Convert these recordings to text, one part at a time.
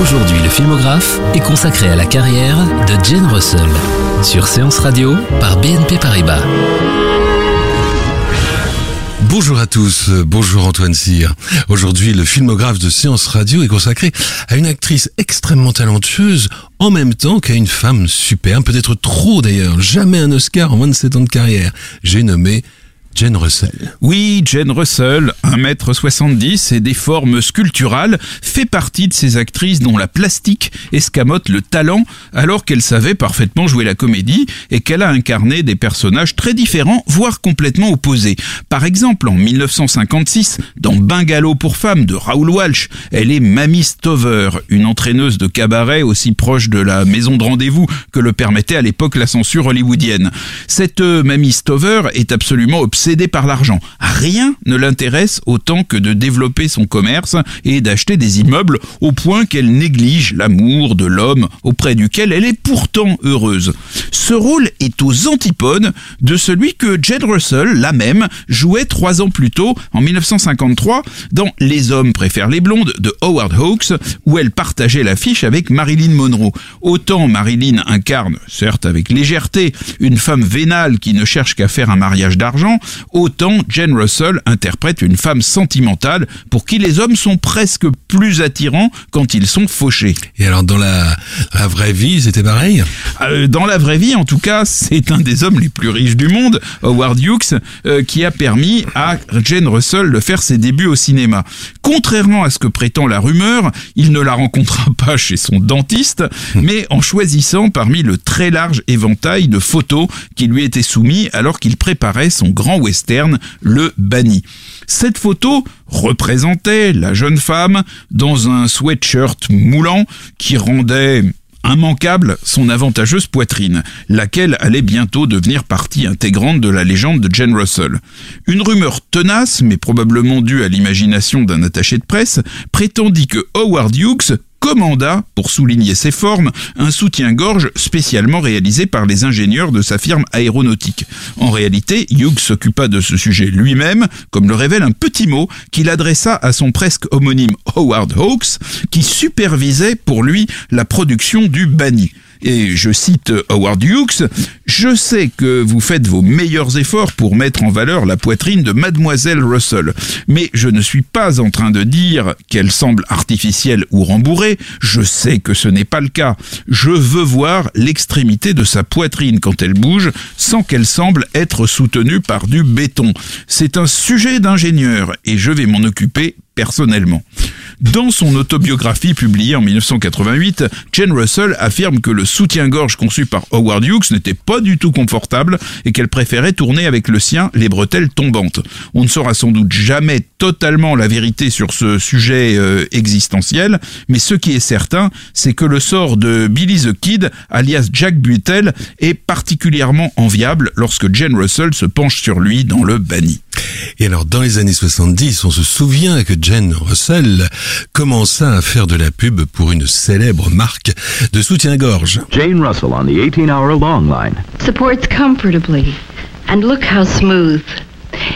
Aujourd'hui, le filmographe est consacré à la carrière de Jane Russell sur Séance Radio par BNP Paribas. Bonjour à tous, bonjour Antoine Cyr. Aujourd'hui, le filmographe de Séance Radio est consacré à une actrice extrêmement talentueuse, en même temps qu'à une femme superbe, peut-être trop d'ailleurs, jamais un Oscar en 27 ans de carrière. J'ai nommé Jane Russell. Oui, Jane Russell, 1m70 et des formes sculpturales, fait partie de ces actrices dont la plastique escamote le talent alors qu'elle savait parfaitement jouer la comédie et qu'elle a incarné des personnages très différents, voire complètement opposés. Par exemple, en 1956, dans Bungalow pour femmes de Raoul Walsh, elle est Mamie Stover, une entraîneuse de cabaret aussi proche de la maison de rendez-vous que le permettait à l'époque la censure hollywoodienne. Cette euh, Mamie Stover est absolument obsédée par l'argent. Rien ne l'intéresse autant que de développer son commerce et d'acheter des immeubles au point qu'elle néglige l'amour de l'homme auprès duquel elle est pourtant heureuse. Ce rôle est aux antipodes de celui que Jane Russell, la même, jouait trois ans plus tôt, en 1953, dans Les hommes préfèrent les blondes de Howard Hawks, où elle partageait l'affiche avec Marilyn Monroe. Autant Marilyn incarne, certes avec légèreté, une femme vénale qui ne cherche qu'à faire un mariage d'argent, autant Jane Russell interprète une femme sentimentale pour qui les hommes sont presque plus attirants quand ils sont fauchés. Et alors dans la, la vraie vie, c'était pareil? Euh, dans la vraie vie, en tout cas, c'est un des hommes les plus riches du monde, Howard Hughes, euh, qui a permis à Jane Russell de faire ses débuts au cinéma. Contrairement à ce que prétend la rumeur, il ne la rencontra pas chez son dentiste, mais en choisissant parmi le très large éventail de photos qui lui étaient soumis alors qu'il préparait son grand western, Le Banni. Cette photo représentait la jeune femme dans un sweatshirt moulant qui rendait immanquable son avantageuse poitrine, laquelle allait bientôt devenir partie intégrante de la légende de Jane Russell. Une rumeur tenace, mais probablement due à l'imagination d'un attaché de presse, prétendit que Howard Hughes commanda, pour souligner ses formes, un soutien-gorge spécialement réalisé par les ingénieurs de sa firme aéronautique. En réalité, Hughes s'occupa de ce sujet lui-même, comme le révèle un petit mot qu'il adressa à son presque homonyme Howard Hawks, qui supervisait pour lui la production du Banni. Et je cite Howard Hughes, Je sais que vous faites vos meilleurs efforts pour mettre en valeur la poitrine de mademoiselle Russell, mais je ne suis pas en train de dire qu'elle semble artificielle ou rembourrée, je sais que ce n'est pas le cas. Je veux voir l'extrémité de sa poitrine quand elle bouge sans qu'elle semble être soutenue par du béton. C'est un sujet d'ingénieur et je vais m'en occuper personnellement. Dans son autobiographie publiée en 1988, Jane Russell affirme que le soutien-gorge conçu par Howard Hughes n'était pas du tout confortable et qu'elle préférait tourner avec le sien les bretelles tombantes. On ne saura sans doute jamais totalement la vérité sur ce sujet euh, existentiel, mais ce qui est certain, c'est que le sort de Billy the Kid, alias Jack Buttel, est particulièrement enviable lorsque Jane Russell se penche sur lui dans le banni. Et alors, dans les années 70, on se souvient que Jane Russell commença à faire de la pub pour une célèbre marque de soutien-gorge. Jane Russell on the 18-hour long line. supports comfortably. And look how smooth.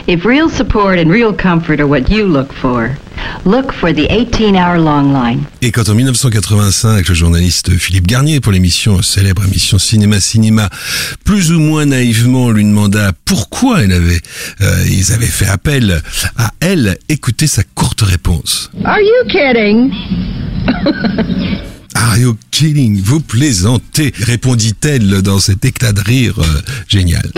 If real support and real comfort are what you look for, look for the 18-hour long line. Et quand en 1985, le journaliste Philippe Garnier, pour l'émission, célèbre émission Cinéma Cinéma, plus ou moins naïvement lui demanda pourquoi elle avait, euh, ils avaient fait appel à elle, écoutez sa courte réponse. Are you kidding? Are you kidding? Vous plaisantez, répondit-elle dans cet éclat de rire euh, génial.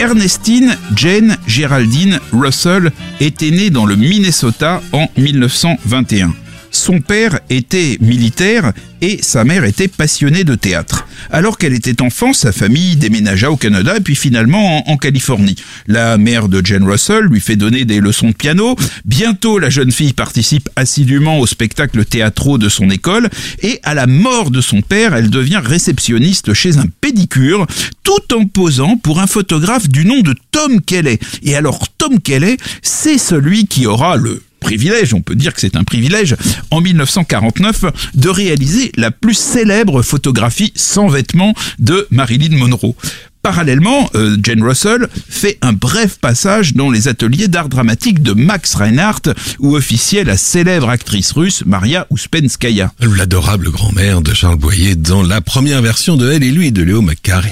Ernestine Jane Geraldine Russell était née dans le Minnesota en 1921. Son père était militaire et sa mère était passionnée de théâtre. Alors qu'elle était enfant, sa famille déménagea au Canada et puis finalement en, Californie. La mère de Jane Russell lui fait donner des leçons de piano. Bientôt, la jeune fille participe assidûment au spectacle théâtraux de son école et à la mort de son père, elle devient réceptionniste chez un pédicure tout en posant pour un photographe du nom de Tom Kelly. Et alors Tom Kelly, c'est celui qui aura le privilège, on peut dire que c'est un privilège, en 1949, de réaliser la plus célèbre photographie sans vêtements de Marilyn Monroe. Parallèlement, euh, Jane Russell fait un bref passage dans les ateliers d'art dramatique de Max Reinhardt, où officiait la célèbre actrice russe Maria Ouspenskaya. L'adorable grand-mère de Charles Boyer dans la première version de Elle et lui de Léo McCarey.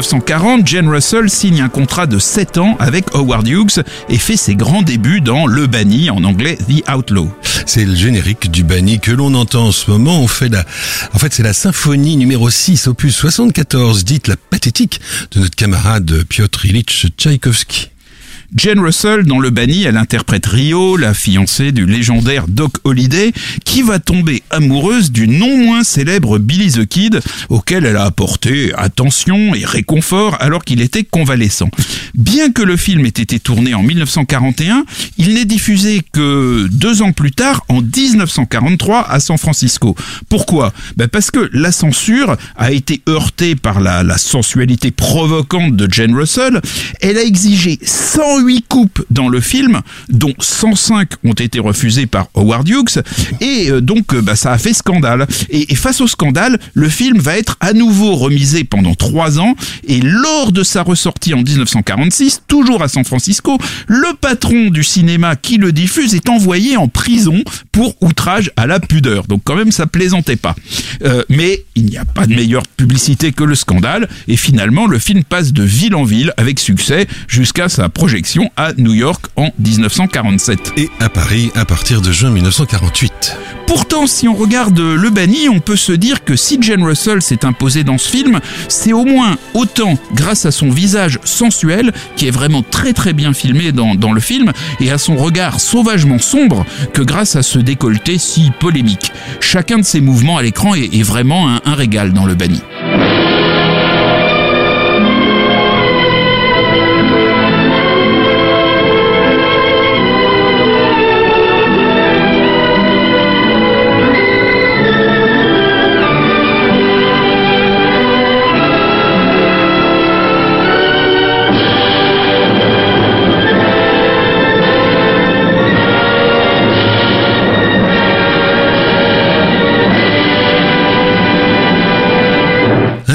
1940, Jane Russell signe un contrat de 7 ans avec Howard Hughes et fait ses grands débuts dans Le Banni, en anglais The Outlaw. C'est le générique du Banni que l'on entend en ce moment. En fait, c'est la symphonie numéro 6, opus 74, dite la pathétique de notre camarade Piotr Ilyich Tchaïkovski. Jane Russell, dans Le Banni, elle interprète Rio, la fiancée du légendaire Doc Holliday, qui va tomber amoureuse du non moins célèbre Billy the Kid, auquel elle a apporté attention et réconfort alors qu'il était convalescent. Bien que le film ait été tourné en 1941, il n'est diffusé que deux ans plus tard, en 1943, à San Francisco. Pourquoi? Ben Parce que la censure a été heurtée par la, la sensualité provocante de Jane Russell. Elle a exigé 108 coupes dans le film, dont 105 ont été refusées par Howard Hughes, et euh, donc euh, bah, ça a fait scandale. Et, face au scandale, le film va être à nouveau remisé pendant trois ans, et lors de sa ressortie en 1946, toujours à San Francisco, le patron du cinéma qui le diffuse est envoyé en prison pour outrage à la pudeur. Donc quand même, ça plaisantait pas. Euh, mais il n'y a pas de meilleure publicité que le scandale, et finalement, le film passe de ville en ville avec succès jusqu'à sa projection à New York en 1947. Et à Paris à partir de juin 1948. Pourtant, si on regarde Le Banni, on peut se dire que si Jane Russell s'est imposée dans ce film, c'est au moins autant grâce à son visage sensuel, qui est vraiment très très bien filmé dans, dans le film, et à son regard sauvagement sombre, que grâce à ce décolleté si polémique. Chacun de ses mouvements à l'écran est, est vraiment un, un régal dans Le Banni.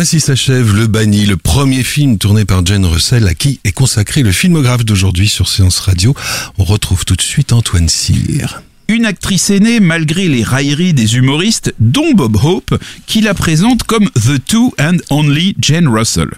Ainsi s'achève Le Banni, le premier film tourné par Jane Russell à qui est consacré le filmographe d'aujourd'hui sur Séance Radio. On retrouve tout de suite Antoine Cyr. Une actrice aînée malgré les railleries des humoristes, dont Bob Hope, qui la présente comme The Two and Only Jane Russell.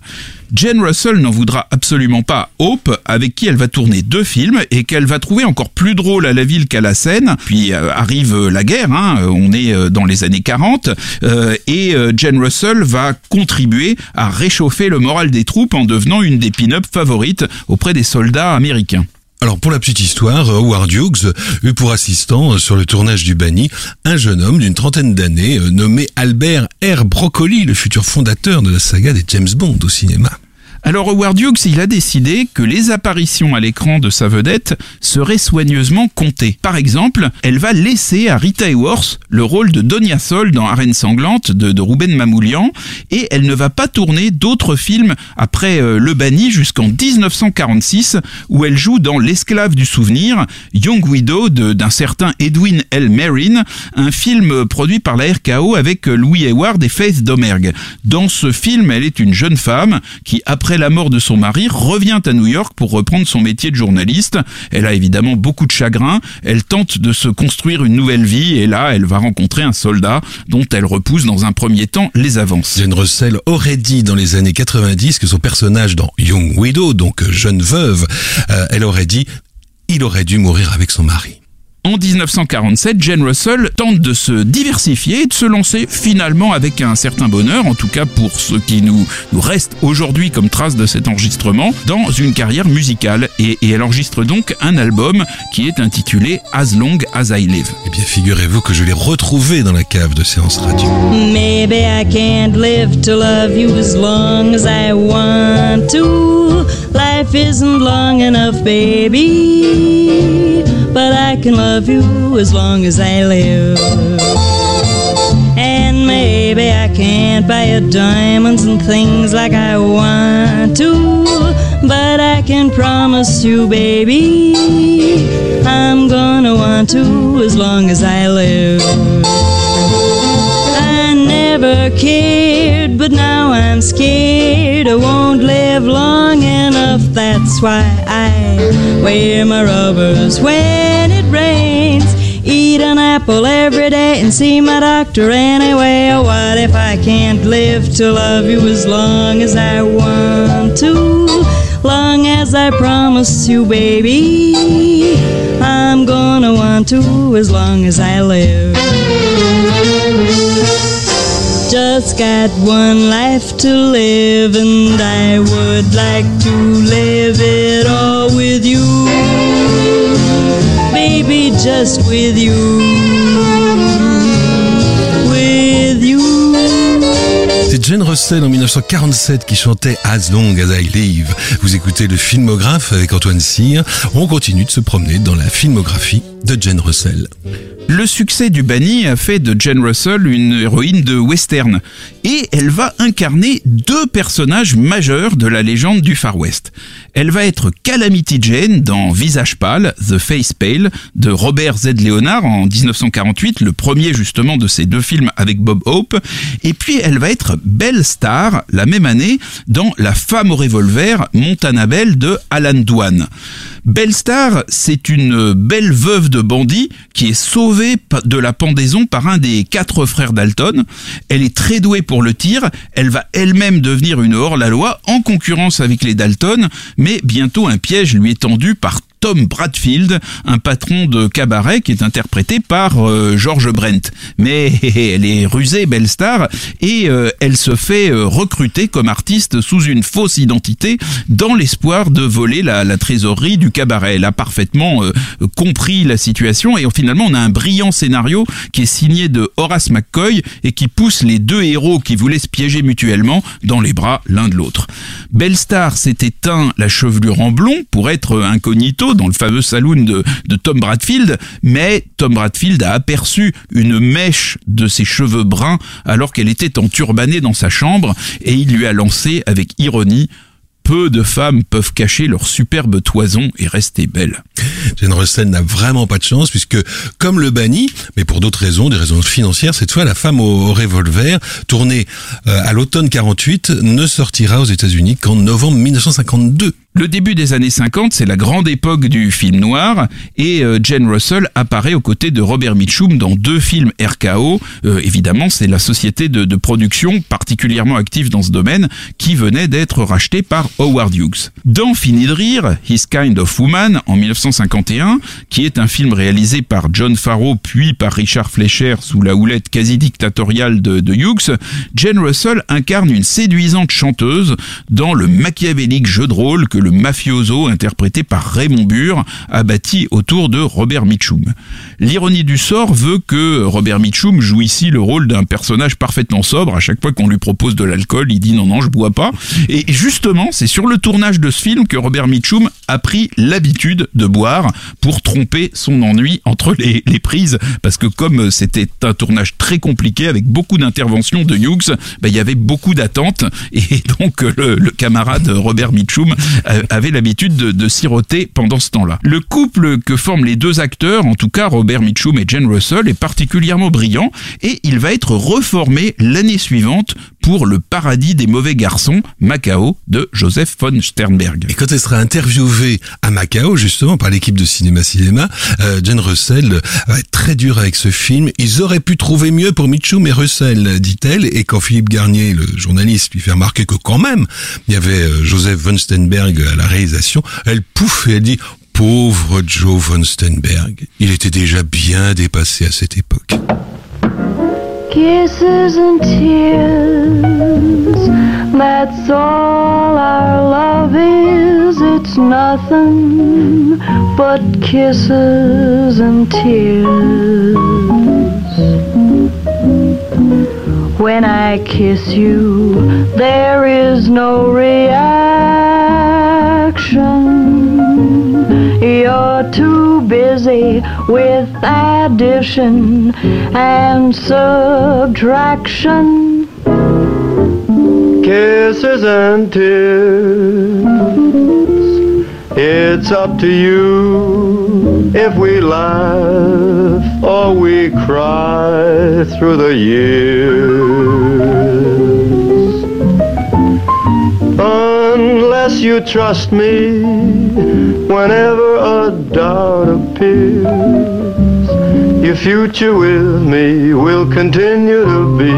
Jane Russell n'en voudra absolument pas Hope, avec qui elle va tourner deux films et qu'elle va trouver encore plus drôle à la ville qu'à la scène. Puis euh, arrive euh, la guerre, hein, on est euh, dans les années 40, euh, et Jane Russell va contribuer à réchauffer le moral des troupes en devenant une des pin-up favorites auprès des soldats américains. Alors pour la petite histoire, Howard Hughes eut pour assistant euh, sur le tournage du Banni un jeune homme d'une trentaine d'années euh, nommé Albert R. Broccoli, le futur fondateur de la saga des James Bond au cinéma. Alors Howard Hughes, il a décidé que les apparitions à l'écran de sa vedette seraient soigneusement comptées. Par exemple, elle va laisser à Rita Hayworth le rôle de Donia Sol dans Arène sanglante de, Ruben Mamoulian et elle ne va pas tourner d'autres films après euh, Le Banni jusqu'en 1946 où elle joue dans L'esclave du souvenir, Young Widow d'un certain Edwin L. Merrin, un film produit par la RKO avec euh, Louis Hayward et Faith Domergue. Dans ce film, elle est une jeune femme qui, après après la mort de son mari, revient à New York pour reprendre son métier de journaliste. Elle a évidemment beaucoup de chagrin. Elle tente de se construire une nouvelle vie et là, elle va rencontrer un soldat dont elle repousse dans un premier temps les avances. Jane Russell aurait dit dans les années 90 que son personnage dans Young Widow, donc jeune veuve, euh, elle aurait dit il aurait dû mourir avec son mari. En 1947, Jane Russell tente de se diversifier et de se lancer finalement avec un certain bonheur, en tout cas pour ce qui nous, nous reste aujourd'hui comme trace de cet enregistrement, dans une carrière musicale. Et, et elle enregistre donc un album qui est intitulé As Long As I Live. Eh bien, figurez-vous que je l'ai retrouvé dans la cave de séance radio. Maybe I can't live to love you as long as I want to. Life isn't long enough, baby. But I can love you as long as I live. And maybe I can't buy you diamonds and things like I want to. But I can promise you, baby, I'm gonna want to as long as I live. I never cared, but now I'm scared I won't live long enough. That's why I wear my rubbers when it rains. Eat an apple every day and see my doctor anyway. What if I can't live to love you as long as I want to? Long as I promise you, baby, I'm gonna want to as long as I live. Just got one life to live, and I would like to live it all with you. Baby, just with you. Jane Russell en 1947 qui chantait As Long As I Live. Vous écoutez le filmographe avec Antoine Cyr. On continue de se promener dans la filmographie de Jane Russell. Le succès du Banny a fait de Jane Russell une héroïne de western et elle va incarner deux personnages majeurs de la légende du Far West. Elle va être Calamity Jane dans Visage pâle, The Face Pale de Robert Z. Leonard en 1948, le premier justement de ces deux films avec Bob Hope. Et puis elle va être Star la même année dans La femme au revolver, Montana Bell de Alan Dwan. Belle Star, c'est une belle veuve de bandit qui est sauvée de la pendaison par un des quatre frères Dalton. Elle est très douée pour le tir. Elle va elle-même devenir une hors-la-loi en concurrence avec les Dalton, mais bientôt un piège lui est tendu par Tom Bradfield, un patron de cabaret qui est interprété par euh, George Brent. Mais elle est rusée, belle star, et euh, elle se fait euh, recruter comme artiste sous une fausse identité dans l'espoir de voler la, trésorerie du cabaret. Elle a parfaitement compris la situation et finalement on a un brillant scénario qui est signé de Horace McCoy et qui pousse les deux héros qui voulaient se piéger mutuellement dans les bras l'un de l'autre. Belle Star s'est éteint la chevelure en blond pour être incognito dans le fameux saloon de, Tom Bradfield, mais Tom Bradfield a aperçu une mèche de ses cheveux bruns alors qu'elle était enturbanée dans sa chambre et il lui a lancé avec ironie peu de femmes peuvent cacher leur superbe toison et rester belles. Jane Russell n'a vraiment pas de chance puisque, comme le banni, mais pour d'autres raisons, des raisons financières, cette fois, la femme au, revolver, tournée euh, à l'automne 48, ne sortira aux États-Unis qu'en novembre 1952. Le début des années 50, c'est la grande époque du film noir et euh, Jane Russell apparaît aux côtés de Robert Mitchum dans deux films RKO. Euh, évidemment, c'est la société de, production particulièrement active dans ce domaine qui venait d'être rachetée par Howard Hughes. Dans Fini de rire, His Kind of Woman en 1951, qui est un film réalisé par John Farrow puis par Richard Fleischer sous la houlette quasi dictatoriale de, de Hughes, Jane Russell incarne une séduisante chanteuse dans le machiavélique jeu de rôle que mafioso interprété par Raymond Burr a bâti autour de Robert Mitchum. L'ironie du sort veut que Robert Mitchum joue ici le rôle d'un personnage parfaitement sobre. À chaque fois qu'on lui propose de l'alcool, il dit non non je bois pas. Et justement, c'est sur le tournage de ce film que Robert Mitchum a pris l'habitude de boire pour tromper son ennui entre les, prises. Parce que comme c'était un tournage très compliqué avec beaucoup d'interventions de Hughes, ben, il y avait beaucoup d'attentes et donc le, le camarade Robert Mitchum avait l'habitude de, siroter pendant ce temps-là. Le couple que forment les deux acteurs, en tout cas Robert Mitchum et Jane Russell, est particulièrement brillant et il va être reformé l'année suivante pour Le paradis des mauvais garçons, Macao, de Joseph von Sternberg. Et quand elle sera interviewée à Macao, justement, par l'équipe de Cinéma Cinéma, euh, Jane Russell va être très dure avec ce film. Ils auraient pu trouver mieux pour Mitchum et Russell, dit-elle. Et quand Philippe Garnier, le journaliste, lui fait remarquer que quand même, il y avait euh, Joseph von Sternberg à la réalisation, elle pouffe et elle dit Pauvre Joe von Sternberg, il était déjà bien dépassé à cette époque. Kisses and tears, that's all our love is. It's nothing but kisses and tears. When I kiss you, there is no reaction. You're too busy with addition and subtraction. Kisses and tears. It's up to you if we laugh or we cry through the years. Unless you trust me whenever a doubt appears, your future with me will continue to be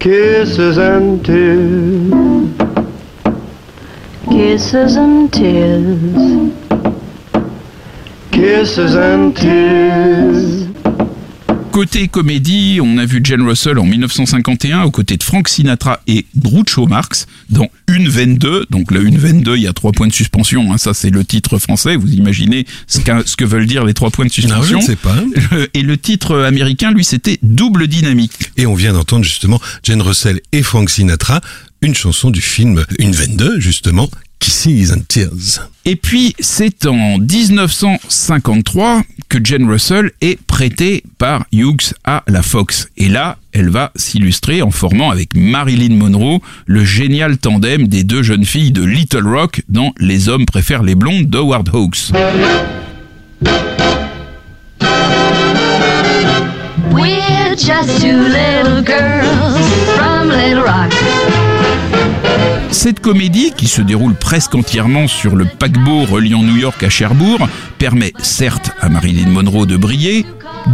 kisses and tears. Kisses and tears. Kisses and tears. Côté comédie, on a vu Jane Russell en 1951 aux côtés de Frank Sinatra et Groucho Marx dans Une 22. Donc là, Une 22, il y a trois points de suspension. hein, ça, c'est le titre français. Vous imaginez ce, qu'a- ce que veulent dire les trois points de Non, je suspension ne sais pas. Et le titre américain, lui, c'était Double Dynamique. Et on vient d'entendre justement Jane Russell et Frank Sinatra, une chanson du film Une 22, justement, Kisses and Tears. Et puis, c'est en 1953 que Jane Russell est prêtée par Hughes à la Fox. Et là, elle va s'illustrer en formant avec Marilyn Monroe le génial tandem des deux jeunes filles de Little Rock dans Les hommes préfèrent les blondes d'Howard Hawks. We're just two little girls from Little Rock. Cette comédie, qui se déroule presque entièrement sur le paquebot reliant New York à Cherbourg, permet certes à Marilyn Monroe de briller,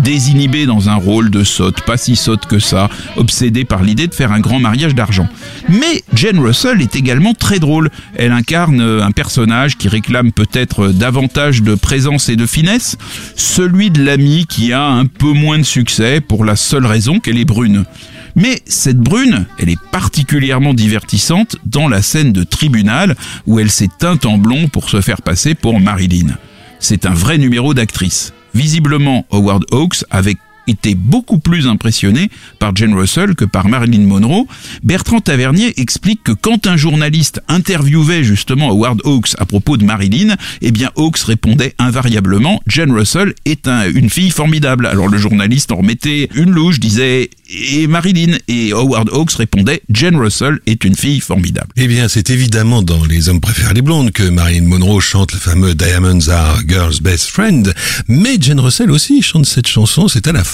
désinhibée dans un rôle de sotte, pas si sotte que ça, obsédée par l'idée de faire un grand mariage d'argent. Mais Jane Russell est également très drôle. Elle incarne un personnage qui réclame peut-être davantage de présence et de finesse, celui de l'amie qui a un peu moins de succès pour la seule raison qu'elle est brune. Mais cette brune, elle est particulièrement divertissante dans la scène de tribunal où elle s'est teinte en blond pour se faire passer pour Marilyn. C'est un vrai numéro d'actrice. Visiblement, Howard Hawks avait été beaucoup plus impressionné par Jane Russell que par Marilyn Monroe. Bertrand Tavernier explique que quand un journaliste interviewait justement Howard Hawks à propos de Marilyn, eh bien Hawks répondait invariablement Jane Russell est un- une fille formidable. Alors le journaliste en remettait une louche, disait et Marilyn? Et Howard Hawks répondait Jane Russell est une fille formidable. Eh bien, c'est évidemment dans Les hommes préfèrent les blondes que Marilyn Monroe chante le fameux Diamonds are girl's best friend. Mais Jane Russell aussi chante cette chanson, c'est à la fin,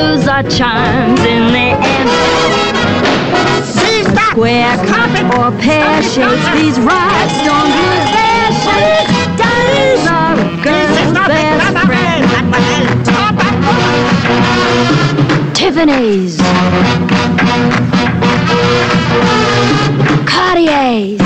lose our charms in the end. Square cut or pear shapes, these rocks don't lose their shape. Diamonds are a girl's best friend. Tiffany's. Cartier's.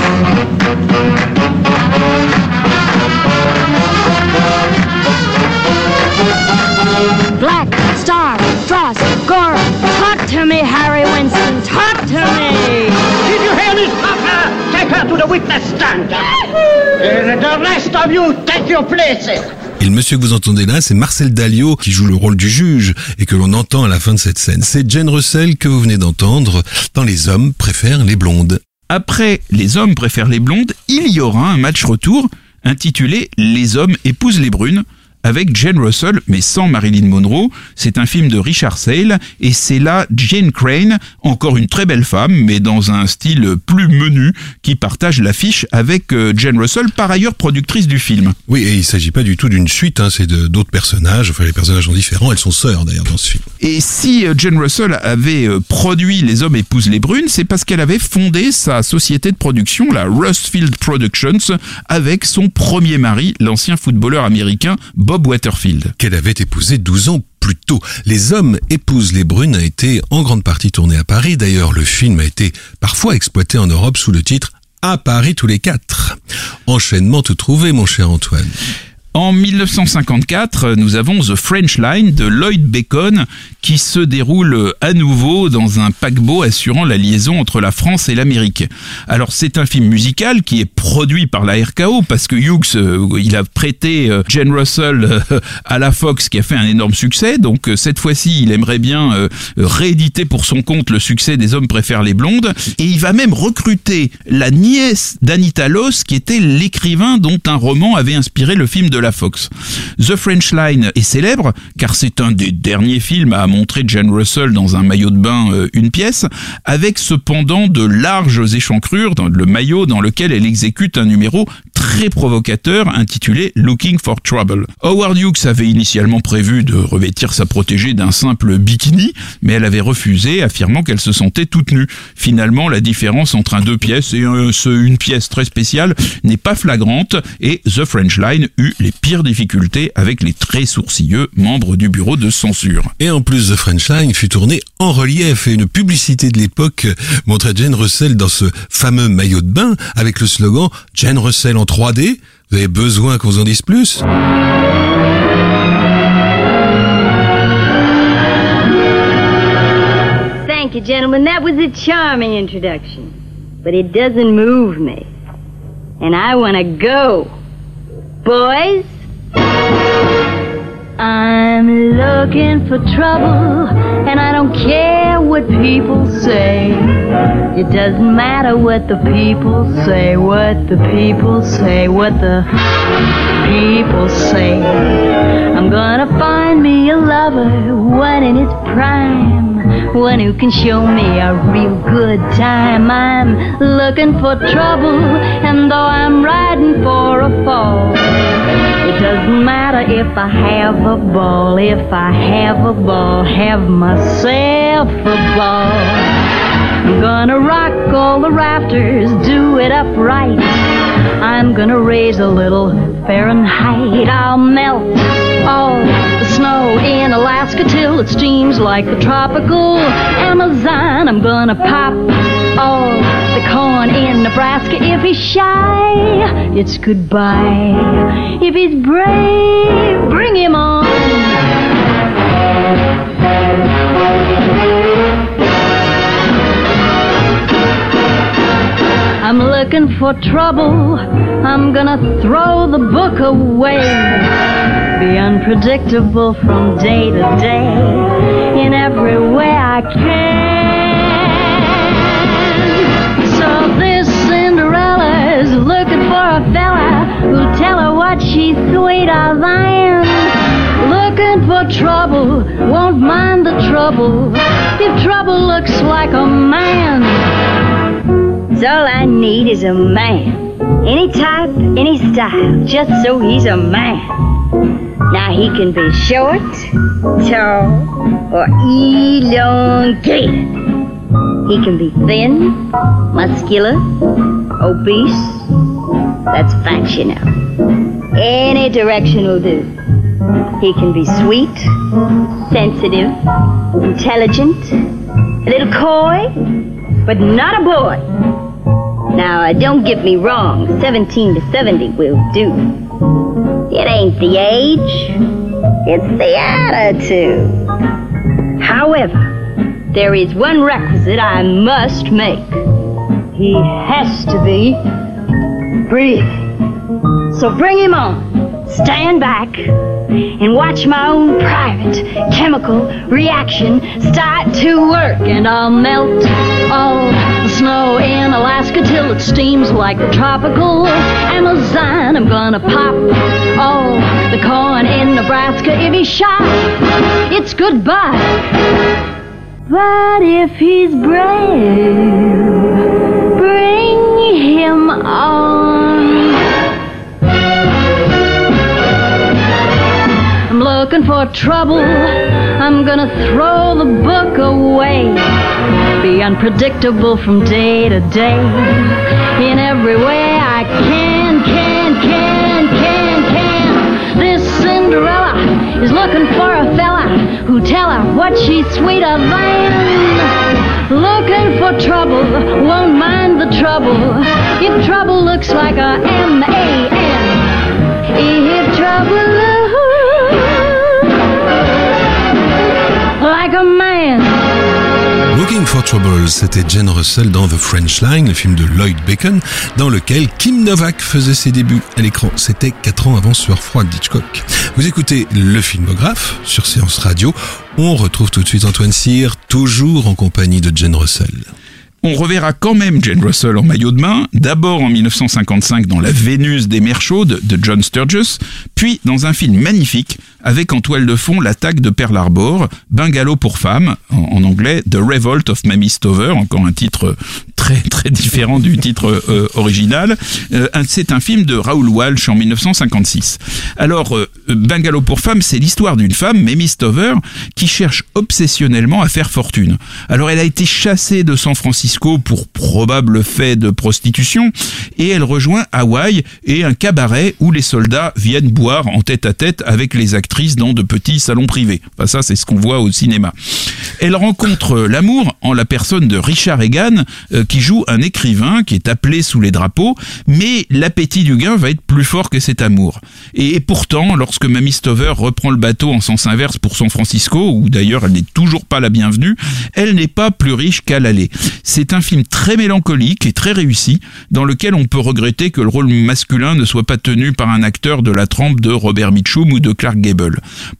Of you, take your places. Et le monsieur que vous entendez là, c'est Marcel Dalio qui joue le rôle du juge et que l'on entend à la fin de cette scène. C'est Jane Russell que vous venez d'entendre dans Les hommes préfèrent les blondes. Après Les hommes préfèrent les blondes, il y aura un match retour intitulé Les hommes épousent les brunes avec Jane Russell, mais sans Marilyn Monroe. C'est un film de Richard Sale et c'est là Jane Crane, encore une très belle femme, mais dans un style plus menu, qui partage l'affiche avec euh, Jane Russell, par ailleurs productrice du film. Oui, et il s'agit pas du tout d'une suite, hein, c'est d'autres personnages. Enfin, les personnages sont différents. Elles sont sœurs d'ailleurs dans ce film. Et si euh, Jane Russell avait euh, produit Les hommes épousent les brunes, c'est parce qu'elle avait fondé sa société de production, la Rustfield Productions, avec son premier mari, l'ancien footballeur américain Bob Waterfield. Qu'elle avait épousé 12 ans plus tôt. Les hommes épousent les brunes a été en grande partie tourné à Paris. D'ailleurs, le film a été parfois exploité en Europe sous le titre À Paris tous les quatre. Enchaînement tout trouvé, mon cher Antoine. En 1954, nous avons The French Line de Lloyd Bacon qui se déroule à nouveau dans un paquebot assurant la liaison entre la France et l'Amérique. Alors c'est un film musical qui est produit par la RKO parce que Hughes, euh, il a prêté euh, Jane Russell euh, à la Fox qui a fait un énorme succès. Donc cette fois-ci, il aimerait bien rééditer pour son compte le succès des hommes préfèrent les blondes et il va même recruter la nièce d'Anita Loos qui était l'écrivain dont un roman avait inspiré le film de The French Line est célèbre car c'est un des derniers films à montrer Jane Russell dans un maillot de bain euh, une pièce, avec cependant de larges échancrures dans le maillot dans lequel elle exécute un numéro très provocateur intitulé Looking for Trouble. Howard Hughes avait initialement prévu de revêtir sa protégée d'un simple bikini, mais elle avait refusé, affirmant qu'elle se sentait toute nue. Finalement, la différence entre un deux pièces et une pièce très spéciale n'est pas flagrante et The French Line eut les pires difficultés avec les très sourcilleux membres du bureau de censure. Et en plus, The French Line fut tourné en relief et une publicité de l'époque montrait Jane Russell dans ce fameux maillot de bain avec le slogan Jane Russell en 3D. Vous avez besoin qu'on vous en dise plus Thank you, gentlemen. That was a charming introduction. But it doesn't move me. And I want to go. Boys? I'm looking for trouble, and I don't care what people say. It doesn't matter what the people say, what the people say, what the people say. I'm gonna find me a lover, one in its prime, one who can show me a real good time. I'm looking for trouble, and though I'm riding for a fall, it doesn't matter if I have a ball, if I have a ball, have myself a ball. I'm gonna rock all the rafters, do it upright. I'm gonna raise a little Fahrenheit. I'll melt all the snow in Alaska till it steams like the tropical Amazon. I'm gonna pop all the corn in Nebraska. If he's shy, it's goodbye. If he's brave, bring him on. I'm looking for trouble. I'm gonna throw the book away. Be unpredictable from day to day in every way I can. So this Cinderella's looking for a fella who'll tell her what she's sweeter than. Looking for trouble, won't mind the trouble if trouble looks like a man. All I need is a man. Any type, any style, just so he's a man. Now he can be short, tall, or elongated. He can be thin, muscular, obese. That's facts, you know. Any direction will do. He can be sweet, sensitive, intelligent, a little coy, but not a boy. Now, uh, don't get me wrong, 17 to 70 will do. It ain't the age, it's the attitude. However, there is one requisite I must make. He has to be breathing. So bring him on. Stand back. And watch my own private chemical reaction start to work, and I'll melt all the snow in Alaska till it steams like the tropical Amazon. I'm gonna pop all the corn in Nebraska. If he's shy, it's goodbye. But if he's brave, bring him on. Looking for trouble. I'm gonna throw the book away. Be unpredictable from day to day. In every way I can, can, can, can, can. This Cinderella is looking for a fella who tell her what she's sweeter than. Looking for trouble, won't mind the trouble. If trouble looks like a M-A-N. If trouble Looking for Trouble, c'était Jane Russell dans The French Line, le film de Lloyd Bacon, dans lequel Kim Novak faisait ses débuts à l'écran. C'était 4 ans avant Sueur froide d'Hitchcock. Vous écoutez le filmographe sur Séance Radio. On retrouve tout de suite Antoine Cyr, toujours en compagnie de Jane Russell. On reverra quand même Jane Russell en maillot de bain, d'abord en 1955 dans La Vénus des mers chaudes de John Sturges, puis dans un film magnifique avec en toile de fond l'attaque de Pearl Harbor, Bungalow pour femmes, en, anglais The Revolt of Mamie Stover, encore un titre très très différent du titre euh, original. Euh, c'est un film de Raoul Walsh en 1956. Alors, euh, Bungalow pour femmes, c'est l'histoire d'une femme, Mamie Stover, qui cherche obsessionnellement à faire fortune. Alors, elle a été chassée de San Francisco pour probable fait de prostitution et elle rejoint Hawaï et un cabaret où les soldats viennent boire en tête à tête avec les actrices dans de petits salons privés. Enfin, ça, c'est ce qu'on voit au cinéma. Elle rencontre l'amour en la personne de Richard Egan, euh, qui joue un écrivain qui est appelé sous les drapeaux, mais l'appétit du gain va être plus fort que cet amour. Et, et pourtant, lorsque Mamie Stover reprend le bateau en sens inverse pour San Francisco, où d'ailleurs elle n'est toujours pas la bienvenue, elle n'est pas plus riche qu'à l'aller. C'est un film très mélancolique et très réussi, dans lequel on peut regretter que le rôle masculin ne soit pas tenu par un acteur de la trempe de Robert Mitchum ou de Clark Gable.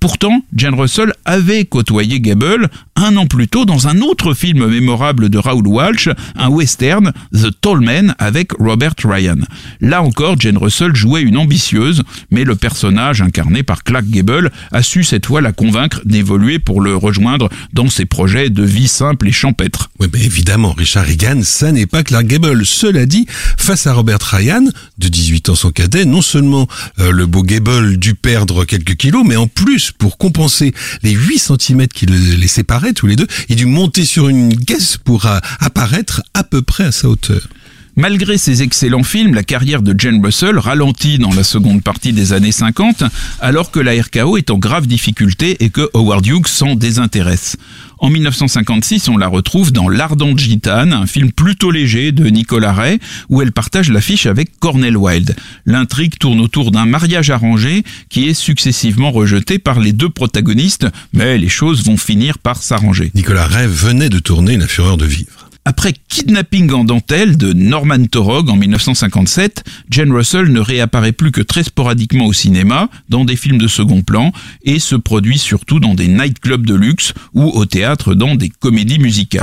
Pourtant, Jane Russell avait côtoyé Gable un an plus tôt dans un autre film mémorable de Raoul Walsh, un western, The Tall Man, avec Robert Ryan. Là encore, Jane Russell jouait une ambitieuse, mais le personnage incarné par Clark Gable a su cette fois la convaincre d'évoluer pour le rejoindre dans ses projets de vie simple et champêtre. Oui, mais évidemment, Richard Reagan, ça n'est pas Clark Gable. Cela dit, face à Robert Ryan, de 18 ans son cadet, non seulement euh, le beau Gable dut perdre quelques kilos, mais en plus, pour compenser les 8 cm qui le, les séparaient tous les deux, il dut monter sur une caisse pour euh, apparaître à peu près à sa hauteur. Malgré ses excellents films, la carrière de Jane Russell ralentit dans la seconde partie des années 50, alors que la RKO est en grave difficulté et que Howard Hughes s'en désintéresse. En 1956, on la retrouve dans L'Ardente Gitane, un film plutôt léger de Nicolas Ray, où elle partage l'affiche avec Cornel Wilde. L'intrigue tourne autour d'un mariage arrangé qui est successivement rejeté par les deux protagonistes, mais les choses vont finir par s'arranger. Nicolas Ray venait de tourner La Fureur de vivre. Après Kidnapping en dentelle de Norman Torog en 1957, Jane Russell ne réapparaît plus que très sporadiquement au cinéma, dans des films de second plan, et se produit surtout dans des nightclubs de luxe ou au théâtre dans des comédies musicales.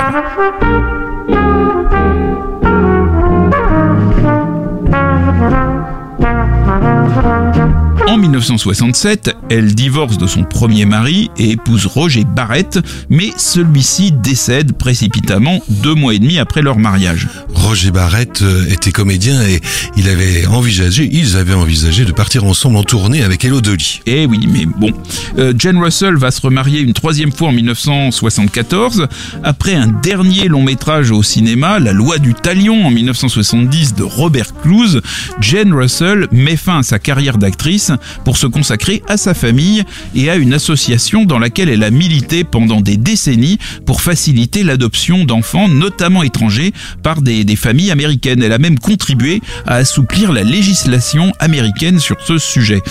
En 1967, elle divorce de son premier mari et épouse Roger Barrett, mais celui-ci décède précipitamment deux mois et demi après leur mariage. Roger Barrett euh, était comédien et il avait envisagé, ils avaient envisagé de partir ensemble en tournée avec Hello Dolly. Eh oui, mais bon. Euh, Jane Russell va se remarier une troisième fois en 1974, après un dernier long métrage au cinéma, La loi du talion en 1970 de Robert Clouse. Jane Russell met fin à sa carrière d'actrice pour se consacrer à sa famille et à une association dans laquelle elle a milité pendant des décennies pour faciliter l'adoption d'enfants, notamment étrangers, par des, des familles américaines. Elle a même contribué à assouplir la législation américaine sur ce sujet.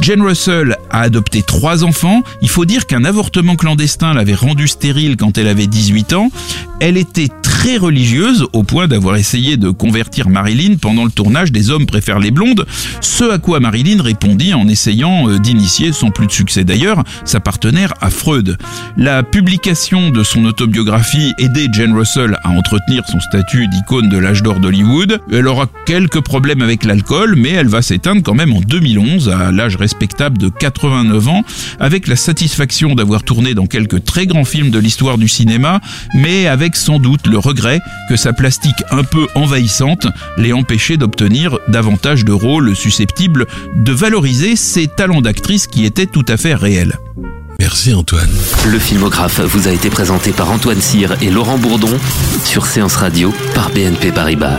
Jane Russell a adopté trois enfants. Il faut dire qu'un avortement clandestin l'avait rendue stérile quand elle avait 18 ans. Elle était très religieuse au point d'avoir essayé de convertir Marilyn pendant le tournage des Hommes préfèrent les blondes, ce à quoi Marilyn répondit parodie en essayant euh, d'initier, sans plus de succès d'ailleurs, sa partenaire à Freud. La publication de son autobiographie aidait Jane Russell à entretenir son statut d'icône de l'âge d'or d'Hollywood. Elle aura quelques problèmes avec l'alcool, mais elle va s'éteindre quand même en 2011 à l'âge respectable de 89 ans, avec la satisfaction d'avoir tourné dans quelques très grands films de l'histoire du cinéma, mais avec sans doute le regret que sa plastique un peu envahissante l'ait empêché d'obtenir davantage de rôles susceptibles de valoriser ses talents d'actrice qui étaient tout à fait réels. Merci Antoine. Le filmographe vous a été présenté par Antoine Cyr et Laurent Bourdon sur Séance Radio par BNP Paribas.